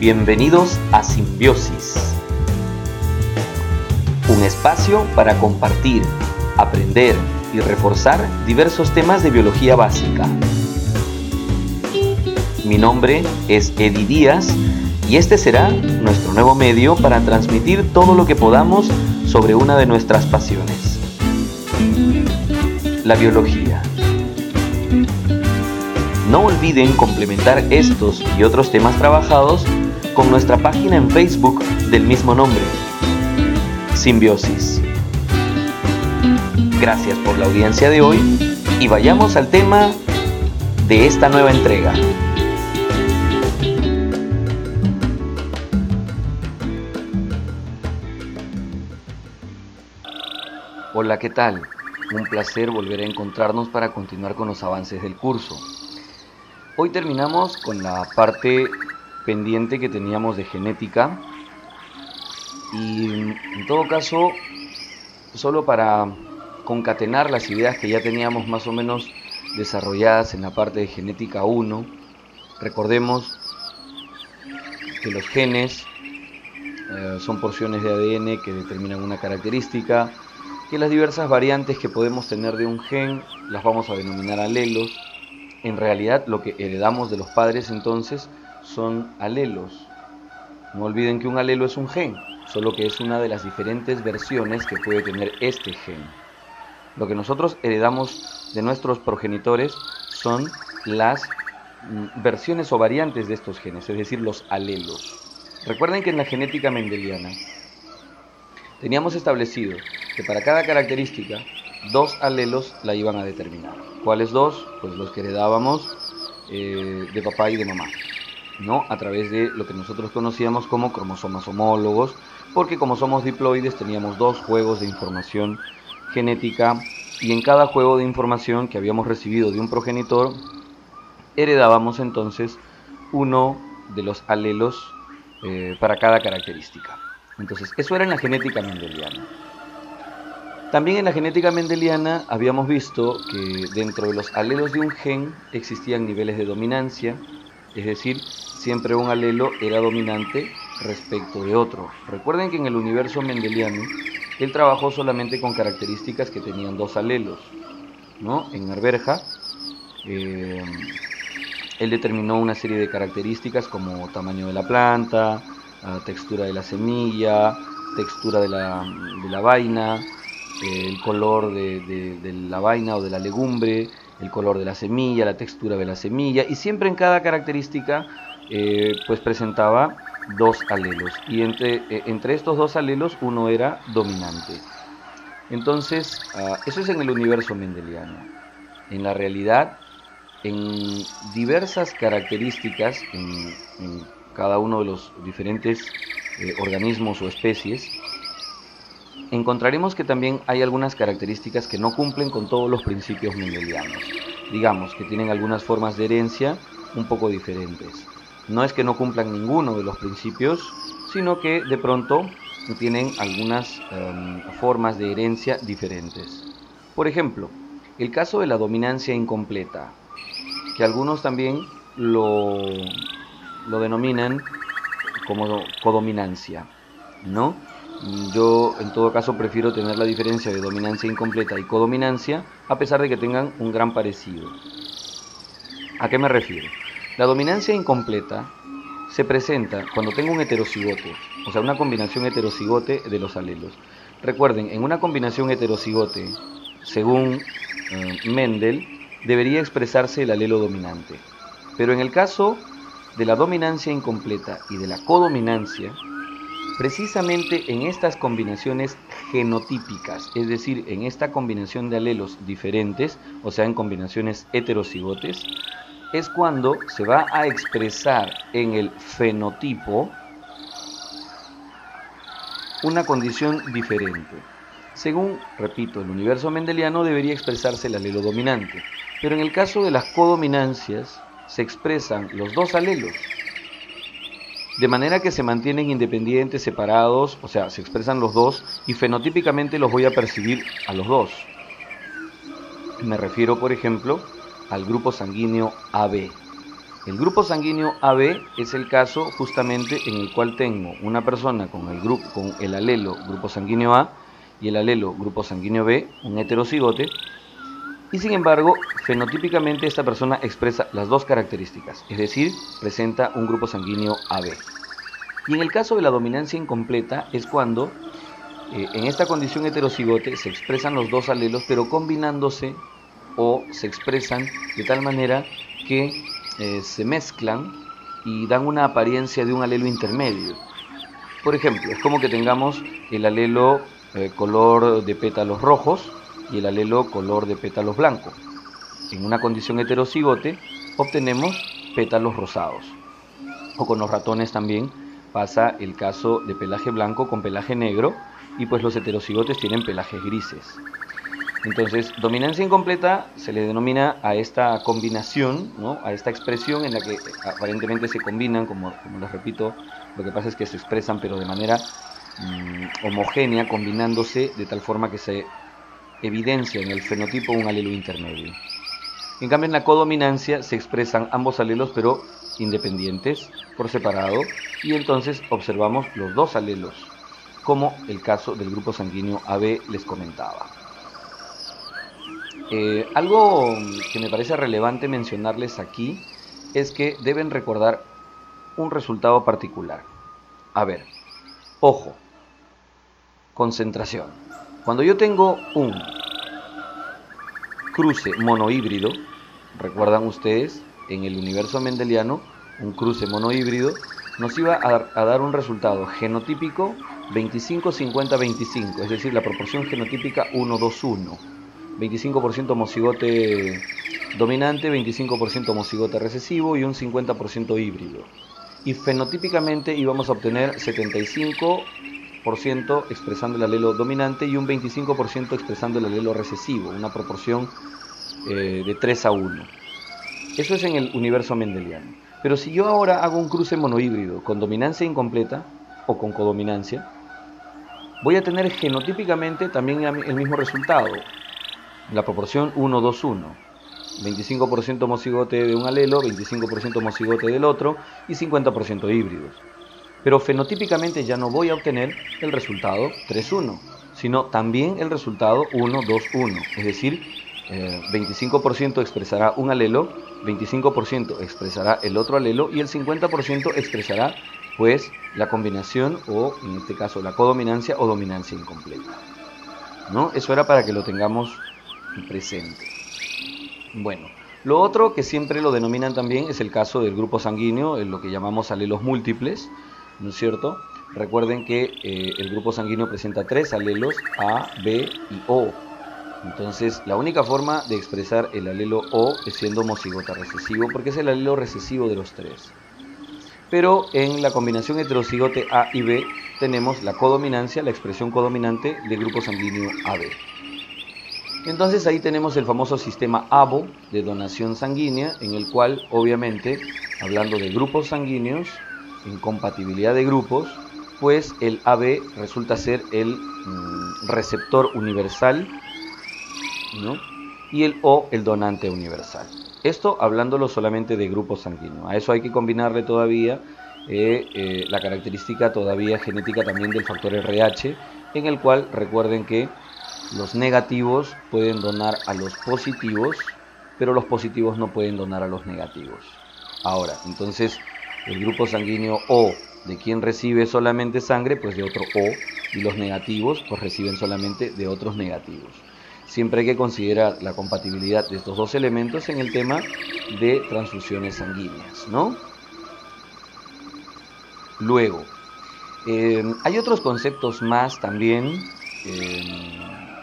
Bienvenidos a Simbiosis, un espacio para compartir, aprender y reforzar diversos temas de biología básica. Mi nombre es Eddie Díaz y este será nuestro nuevo medio para transmitir todo lo que podamos sobre una de nuestras pasiones, la biología. No olviden complementar estos y otros temas trabajados con nuestra página en Facebook del mismo nombre, Simbiosis. Gracias por la audiencia de hoy y vayamos al tema de esta nueva entrega. Hola, ¿qué tal? Un placer volver a encontrarnos para continuar con los avances del curso. Hoy terminamos con la parte pendiente que teníamos de genética y en todo caso, solo para concatenar las ideas que ya teníamos más o menos desarrolladas en la parte de genética 1, recordemos que los genes eh, son porciones de ADN que determinan una característica, que las diversas variantes que podemos tener de un gen las vamos a denominar alelos. En realidad lo que heredamos de los padres entonces son alelos. No olviden que un alelo es un gen, solo que es una de las diferentes versiones que puede tener este gen. Lo que nosotros heredamos de nuestros progenitores son las mm, versiones o variantes de estos genes, es decir, los alelos. Recuerden que en la genética mendeliana teníamos establecido que para cada característica dos alelos la iban a determinar. ¿Cuáles dos? Pues los que heredábamos eh, de papá y de mamá. ¿no? a través de lo que nosotros conocíamos como cromosomas homólogos, porque como somos diploides teníamos dos juegos de información genética y en cada juego de información que habíamos recibido de un progenitor heredábamos entonces uno de los alelos eh, para cada característica. Entonces, eso era en la genética mendeliana. También en la genética mendeliana habíamos visto que dentro de los alelos de un gen existían niveles de dominancia, es decir, siempre un alelo era dominante respecto de otro. Recuerden que en el universo mendeliano él trabajó solamente con características que tenían dos alelos. ¿no? En Arberja, eh, él determinó una serie de características como tamaño de la planta, textura de la semilla, textura de la, vaina, el color de, la vaina o de la legumbre, el color de la semilla, la textura de la semilla, y siempre en cada característica eh, pues presentaba dos alelos, y entre, eh, entre estos dos alelos uno era dominante. Entonces, ah, eso es en el universo mendeliano. En la realidad, en diversas características, en, cada uno de los diferentes eh, organismos o especies, encontraremos que también hay algunas características que no cumplen con todos los principios mendelianos. Digamos que tienen algunas formas de herencia un poco diferentes. No es que no cumplan ninguno de los principios, sino que de pronto tienen algunas em, formas de herencia diferentes. Por ejemplo, el caso de la dominancia incompleta, que algunos también lo, lo denominan como codominancia, ¿no? Yo en todo caso prefiero tener la diferencia de dominancia incompleta y codominancia a pesar de que tengan un gran parecido. ¿A qué me refiero? La dominancia incompleta se presenta cuando tengo un heterocigote, o sea, una combinación heterocigote de los alelos. Recuerden, en una combinación heterocigote, según eh, Mendel, debería expresarse el alelo dominante. Pero en el caso de la dominancia incompleta y de la codominancia, Precisamente en estas combinaciones genotípicas, es decir, en esta combinación de alelos diferentes, o sea, en combinaciones heterocigotes, es cuando se va a expresar en el fenotipo una condición diferente. Según, repito, el universo mendeliano debería expresarse el alelo dominante, pero en el caso de las codominancias se expresan los dos alelos, de manera que se mantienen independientes, separados, o sea, se expresan los dos y fenotípicamente los voy a percibir a los dos. Me refiero, por ejemplo, al grupo sanguíneo AB. El grupo sanguíneo AB es el caso justamente en el cual tengo una persona con el, grupo, con el alelo grupo sanguíneo A y el alelo grupo sanguíneo B, un heterocigote, y sin embargo, fenotípicamente esta persona expresa las dos características, es decir, presenta un grupo sanguíneo AB. Y en el caso de la dominancia incompleta es cuando eh, en esta condición heterocigote se expresan los dos alelos, pero combinándose o se expresan de tal manera que eh, se mezclan y dan una apariencia de un alelo intermedio. Por ejemplo, es como que tengamos el alelo eh, color de pétalos rojos y el alelo color de pétalos blancos. En una condición heterocigote obtenemos pétalos rosados. O con los ratones también pasa el caso de pelaje blanco con pelaje negro y pues los heterocigotes tienen pelajes grises. Entonces, dominancia incompleta se le denomina a esta combinación, ¿no? a esta expresión en la que aparentemente se combinan, como, como les repito, lo que pasa es que se expresan pero de manera mm, homogénea, combinándose de tal forma que se evidencia en el fenotipo un alelo intermedio. En cambio, en la codominancia se expresan ambos alelos pero independientes, por separado, y entonces observamos los dos alelos, como el caso del grupo sanguíneo AB les comentaba. Eh, algo que me parece relevante mencionarles aquí es que deben recordar un resultado particular. A ver, ojo, concentración. Cuando yo tengo un cruce monohíbrido, recuerdan ustedes, en el universo mendeliano, un cruce monohíbrido nos iba a, dar un resultado genotípico 25-50-25, es decir, la proporción genotípica 1-2-1. 25% homocigote dominante, 25% homocigote recesivo y un 50% híbrido. Y fenotípicamente íbamos a obtener 75 expresando el alelo dominante y un 25% expresando el alelo recesivo, una proporción eh, de 3 a 1. Eso es en el universo mendeliano. Pero si yo ahora hago un cruce monohíbrido con dominancia incompleta o con codominancia, voy a tener genotípicamente también el mismo resultado, la proporción 1-2-1. 25% homocigote de un alelo, 25% homocigote del otro y 50% híbridos pero fenotípicamente ya no voy a obtener el resultado 3-1, sino también el resultado 1-2-1, es decir, 25% eh, expresará un alelo, 25% expresará el otro alelo y el 50% expresará pues la combinación o en este caso la codominancia o dominancia incompleta. ¿No? Eso era para que lo tengamos presente. Bueno, lo otro que siempre lo denominan también es el caso del grupo sanguíneo, en lo que llamamos alelos múltiples, ¿no es cierto? Recuerden que eh, el grupo sanguíneo presenta tres alelos A, B y O. Entonces, la única forma de expresar el alelo O es siendo homocigota recesivo, porque es el alelo recesivo de los tres. Pero en la combinación heterocigote A y B tenemos la codominancia, la expresión codominante del grupo sanguíneo AB. Entonces ahí tenemos el famoso sistema ABO de donación sanguínea, en el cual obviamente, hablando de grupos sanguíneos, en compatibilidad de grupos, pues el AB resulta ser el mm, receptor universal y el O el donante universal. Esto hablándolo solamente de grupos sanguíneos. A eso hay que combinarle todavía eh, eh, la característica todavía genética también del factor RH, en el cual recuerden que los negativos pueden donar a los positivos, pero los positivos no pueden donar a los negativos. Ahora, entonces el grupo sanguíneo O de quien recibe solamente sangre, pues de otro O, y los negativos, pues reciben solamente de otros negativos. Siempre hay que considerar la compatibilidad de estos dos elementos en el tema de transfusiones sanguíneas, ¿no? Luego, eh, hay otros conceptos más también, eh,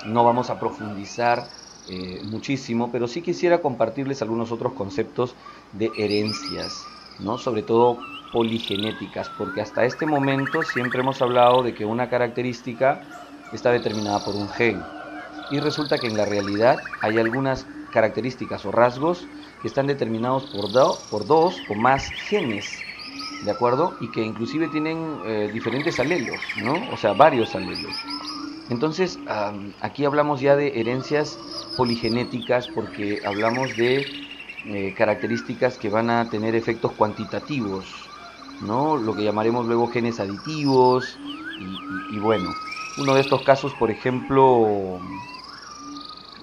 no vamos a profundizar eh, muchísimo, pero sí quisiera compartirles algunos otros conceptos de herencias ¿no? sobre todo poligenéticas, porque hasta este momento siempre hemos hablado de que una característica está determinada por un gen. Y resulta que en la realidad hay algunas características o rasgos que están determinados por, dos o más genes, ¿de acuerdo? Y que inclusive tienen eh, diferentes alelos, ¿no? O sea, varios alelos. Entonces, aquí hablamos ya de herencias poligenéticas porque hablamos de eh, características que van a tener efectos cuantitativos, ¿no? lo que llamaremos luego genes aditivos y, bueno, uno de estos casos, por ejemplo,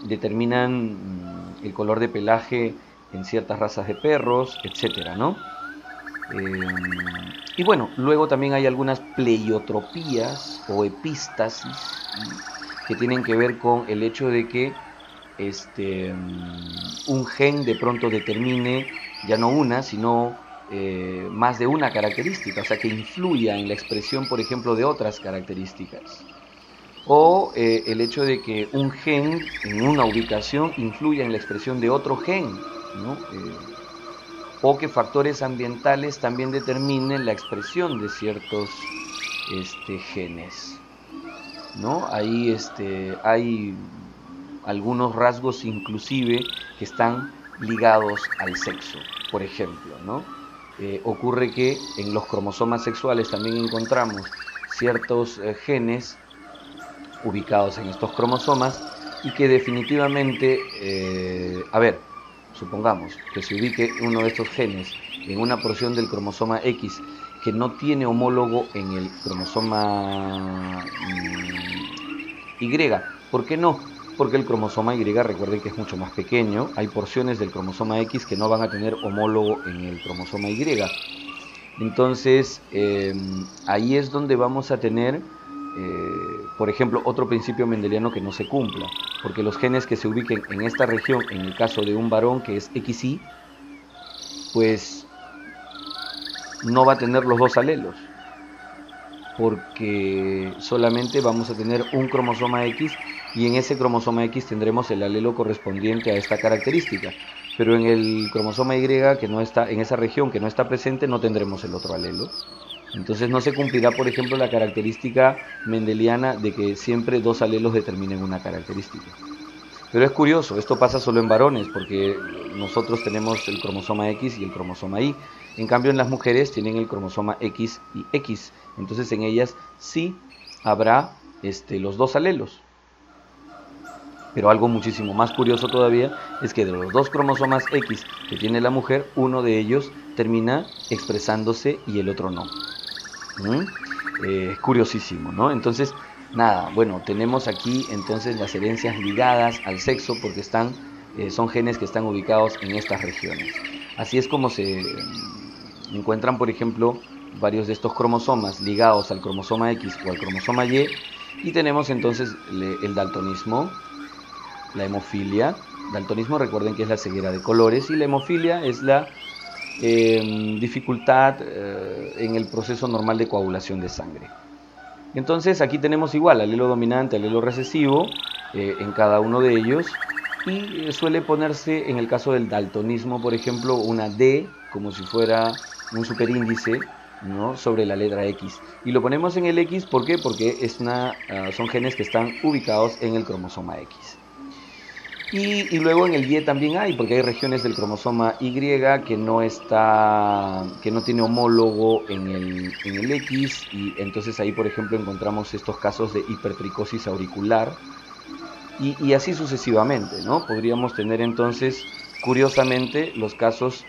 determinan el color de pelaje en ciertas razas de perros, etcétera, ¿no? Eh, y bueno, luego también hay algunas pleiotropías o epístasis que tienen que ver con el hecho de que este, un gen de pronto determine ya no una, sino eh, más de una característica, o sea, que influya en la expresión, por ejemplo, de otras características. O eh, el hecho de que un gen en una ubicación influya en la expresión de otro gen, ¿no? o que factores ambientales también determinen la expresión de ciertos este, genes. ¿no? Ahí este, hay algunos rasgos inclusive que están ligados al sexo, por ejemplo. ¿no? Eh, ocurre que en los cromosomas sexuales también encontramos ciertos eh, genes ubicados en estos cromosomas y que definitivamente, eh, a ver, supongamos que se ubique uno de estos genes en una porción del cromosoma X que no tiene homólogo en el cromosoma mm, Y. ¿Por qué no? Porque el cromosoma Y, recuerden que es mucho más pequeño, hay porciones del cromosoma X que no van a tener homólogo en el cromosoma Y. Entonces, em, ahí es donde vamos a tener eh, por ejemplo, otro principio mendeliano que no se cumpla, porque los genes que se ubiquen en esta región, en el caso de un varón que es XY, pues no va a tener los dos alelos, porque solamente vamos a tener un cromosoma X y en ese cromosoma X tendremos el alelo correspondiente a esta característica, pero en el cromosoma Y que no está en esa región que no está presente no tendremos el otro alelo. Entonces no se cumplirá, por ejemplo, la característica mendeliana de que siempre dos alelos determinen una característica. Pero es curioso, esto pasa solo en varones, porque nosotros tenemos el cromosoma X y el cromosoma Y. En cambio, en las mujeres tienen el cromosoma X y X. Entonces, en ellas sí habrá este, los dos alelos. Pero algo muchísimo más curioso todavía es que de los dos cromosomas X que tiene la mujer, uno de ellos termina expresándose y el otro no. Eh, es curiosísimo, ¿no? Entonces, nada, bueno, tenemos aquí entonces las herencias ligadas al sexo porque están, eh, son genes que están ubicados en estas regiones. Así es como se mm, encuentran, por ejemplo, varios de estos cromosomas ligados al cromosoma X o al cromosoma Y y tenemos entonces el daltonismo, la hemofilia. Daltonismo recuerden que es la ceguera de colores y la hemofilia es la Em, dificultad eh, en el proceso normal de coagulación de sangre. Entonces aquí tenemos igual alelo dominante, alelo recesivo eh, en cada uno de ellos y eh, suele ponerse en el caso del daltonismo, por ejemplo, una D como si fuera un superíndice ¿no? sobre la letra X. Y lo ponemos en el X, ¿por qué? Porque es una, ah, son genes que están ubicados en el cromosoma X. Y, luego en el Y también hay, porque hay regiones del cromosoma Y que no está, que no tiene homólogo en el, en el X, y entonces ahí, por ejemplo, encontramos estos casos de hipertricosis auricular, y, así sucesivamente, ¿no? Podríamos tener entonces, curiosamente, los casos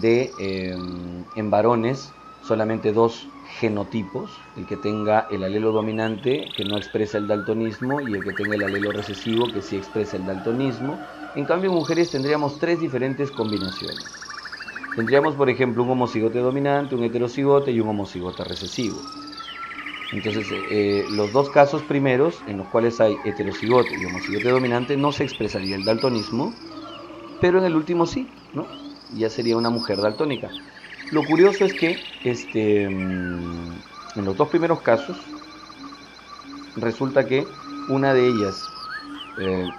de em, en varones solamente dos genotipos, el que tenga el alelo dominante que no expresa el daltonismo y el que tenga el alelo recesivo que sí expresa el daltonismo. En cambio, en mujeres tendríamos tres diferentes combinaciones. Tendríamos, por ejemplo, un homocigote dominante, un heterocigote y un homocigote recesivo. Entonces, eh, los dos casos primeros, en los cuales hay heterocigote y homocigote dominante, no se expresaría el daltonismo, pero en el último sí, ¿no? Ya sería una mujer daltónica. Lo curioso es que este, mm, en los dos primeros casos resulta que una de ellas, eh,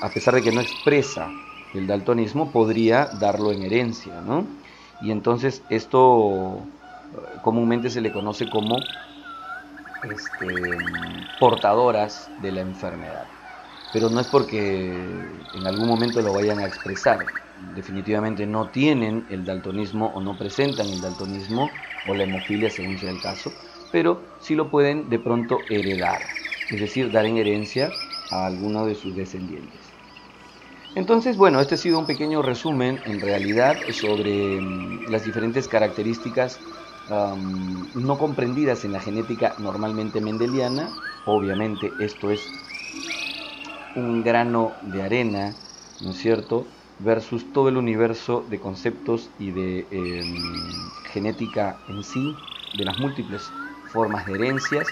a pesar de que no expresa el daltonismo, podría darlo en herencia, ¿no? Y entonces esto eh, comúnmente se le conoce como este, portadoras de la enfermedad. Pero no es porque en algún momento lo vayan a expresar, definitivamente no tienen el daltonismo o no presentan el daltonismo o la hemofilia según sea el caso, pero sí lo pueden de pronto heredar, es decir, dar en herencia a alguno de sus descendientes. Entonces, bueno, este ha sido un pequeño resumen en realidad sobre mm, las diferentes características no comprendidas en la genética normalmente mendeliana. Obviamente esto es un grano de arena, ¿no es cierto? Versus todo el universo de conceptos y de em, genética en sí, de las múltiples formas de herencias.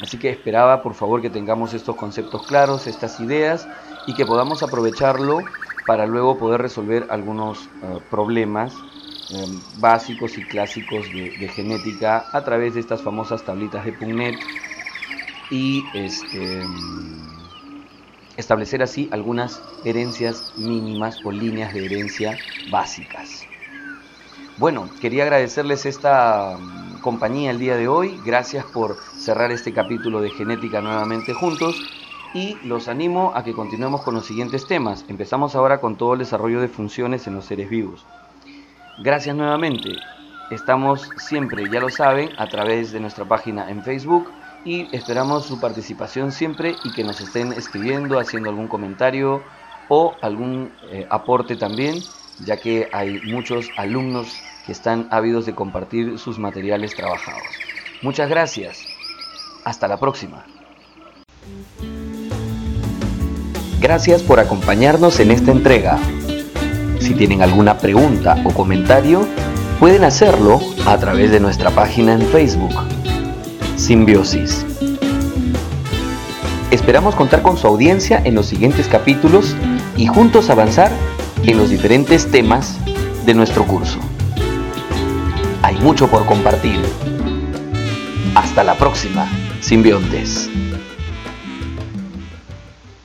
Así que esperaba por favor que tengamos estos conceptos claros, estas ideas y que podamos aprovecharlo para luego poder resolver algunos eh, problemas em, básicos y clásicos de, genética a través de estas famosas tablitas de PubMed y este, em, establecer así algunas herencias mínimas o líneas de herencia básicas. Bueno, quería agradecerles esta em, compañía el día de hoy. Gracias por cerrar este capítulo de genética nuevamente juntos y los animo a que continuemos con los siguientes temas. Empezamos ahora con todo el desarrollo de funciones en los seres vivos. Gracias nuevamente. Estamos siempre, ya lo saben, a través de nuestra página en Facebook y esperamos su participación siempre y que nos estén escribiendo, haciendo algún comentario o algún eh, aporte también, ya que hay muchos alumnos que están ávidos de compartir sus materiales trabajados. Muchas gracias. Hasta la próxima. Gracias por acompañarnos en esta entrega. Si tienen alguna pregunta o comentario, pueden hacerlo a través de nuestra página en Facebook, Simbiosis. Esperamos contar con su audiencia en los siguientes capítulos y juntos avanzar en los diferentes temas de nuestro curso. Hay mucho por compartir. Hasta la próxima, simbiontes.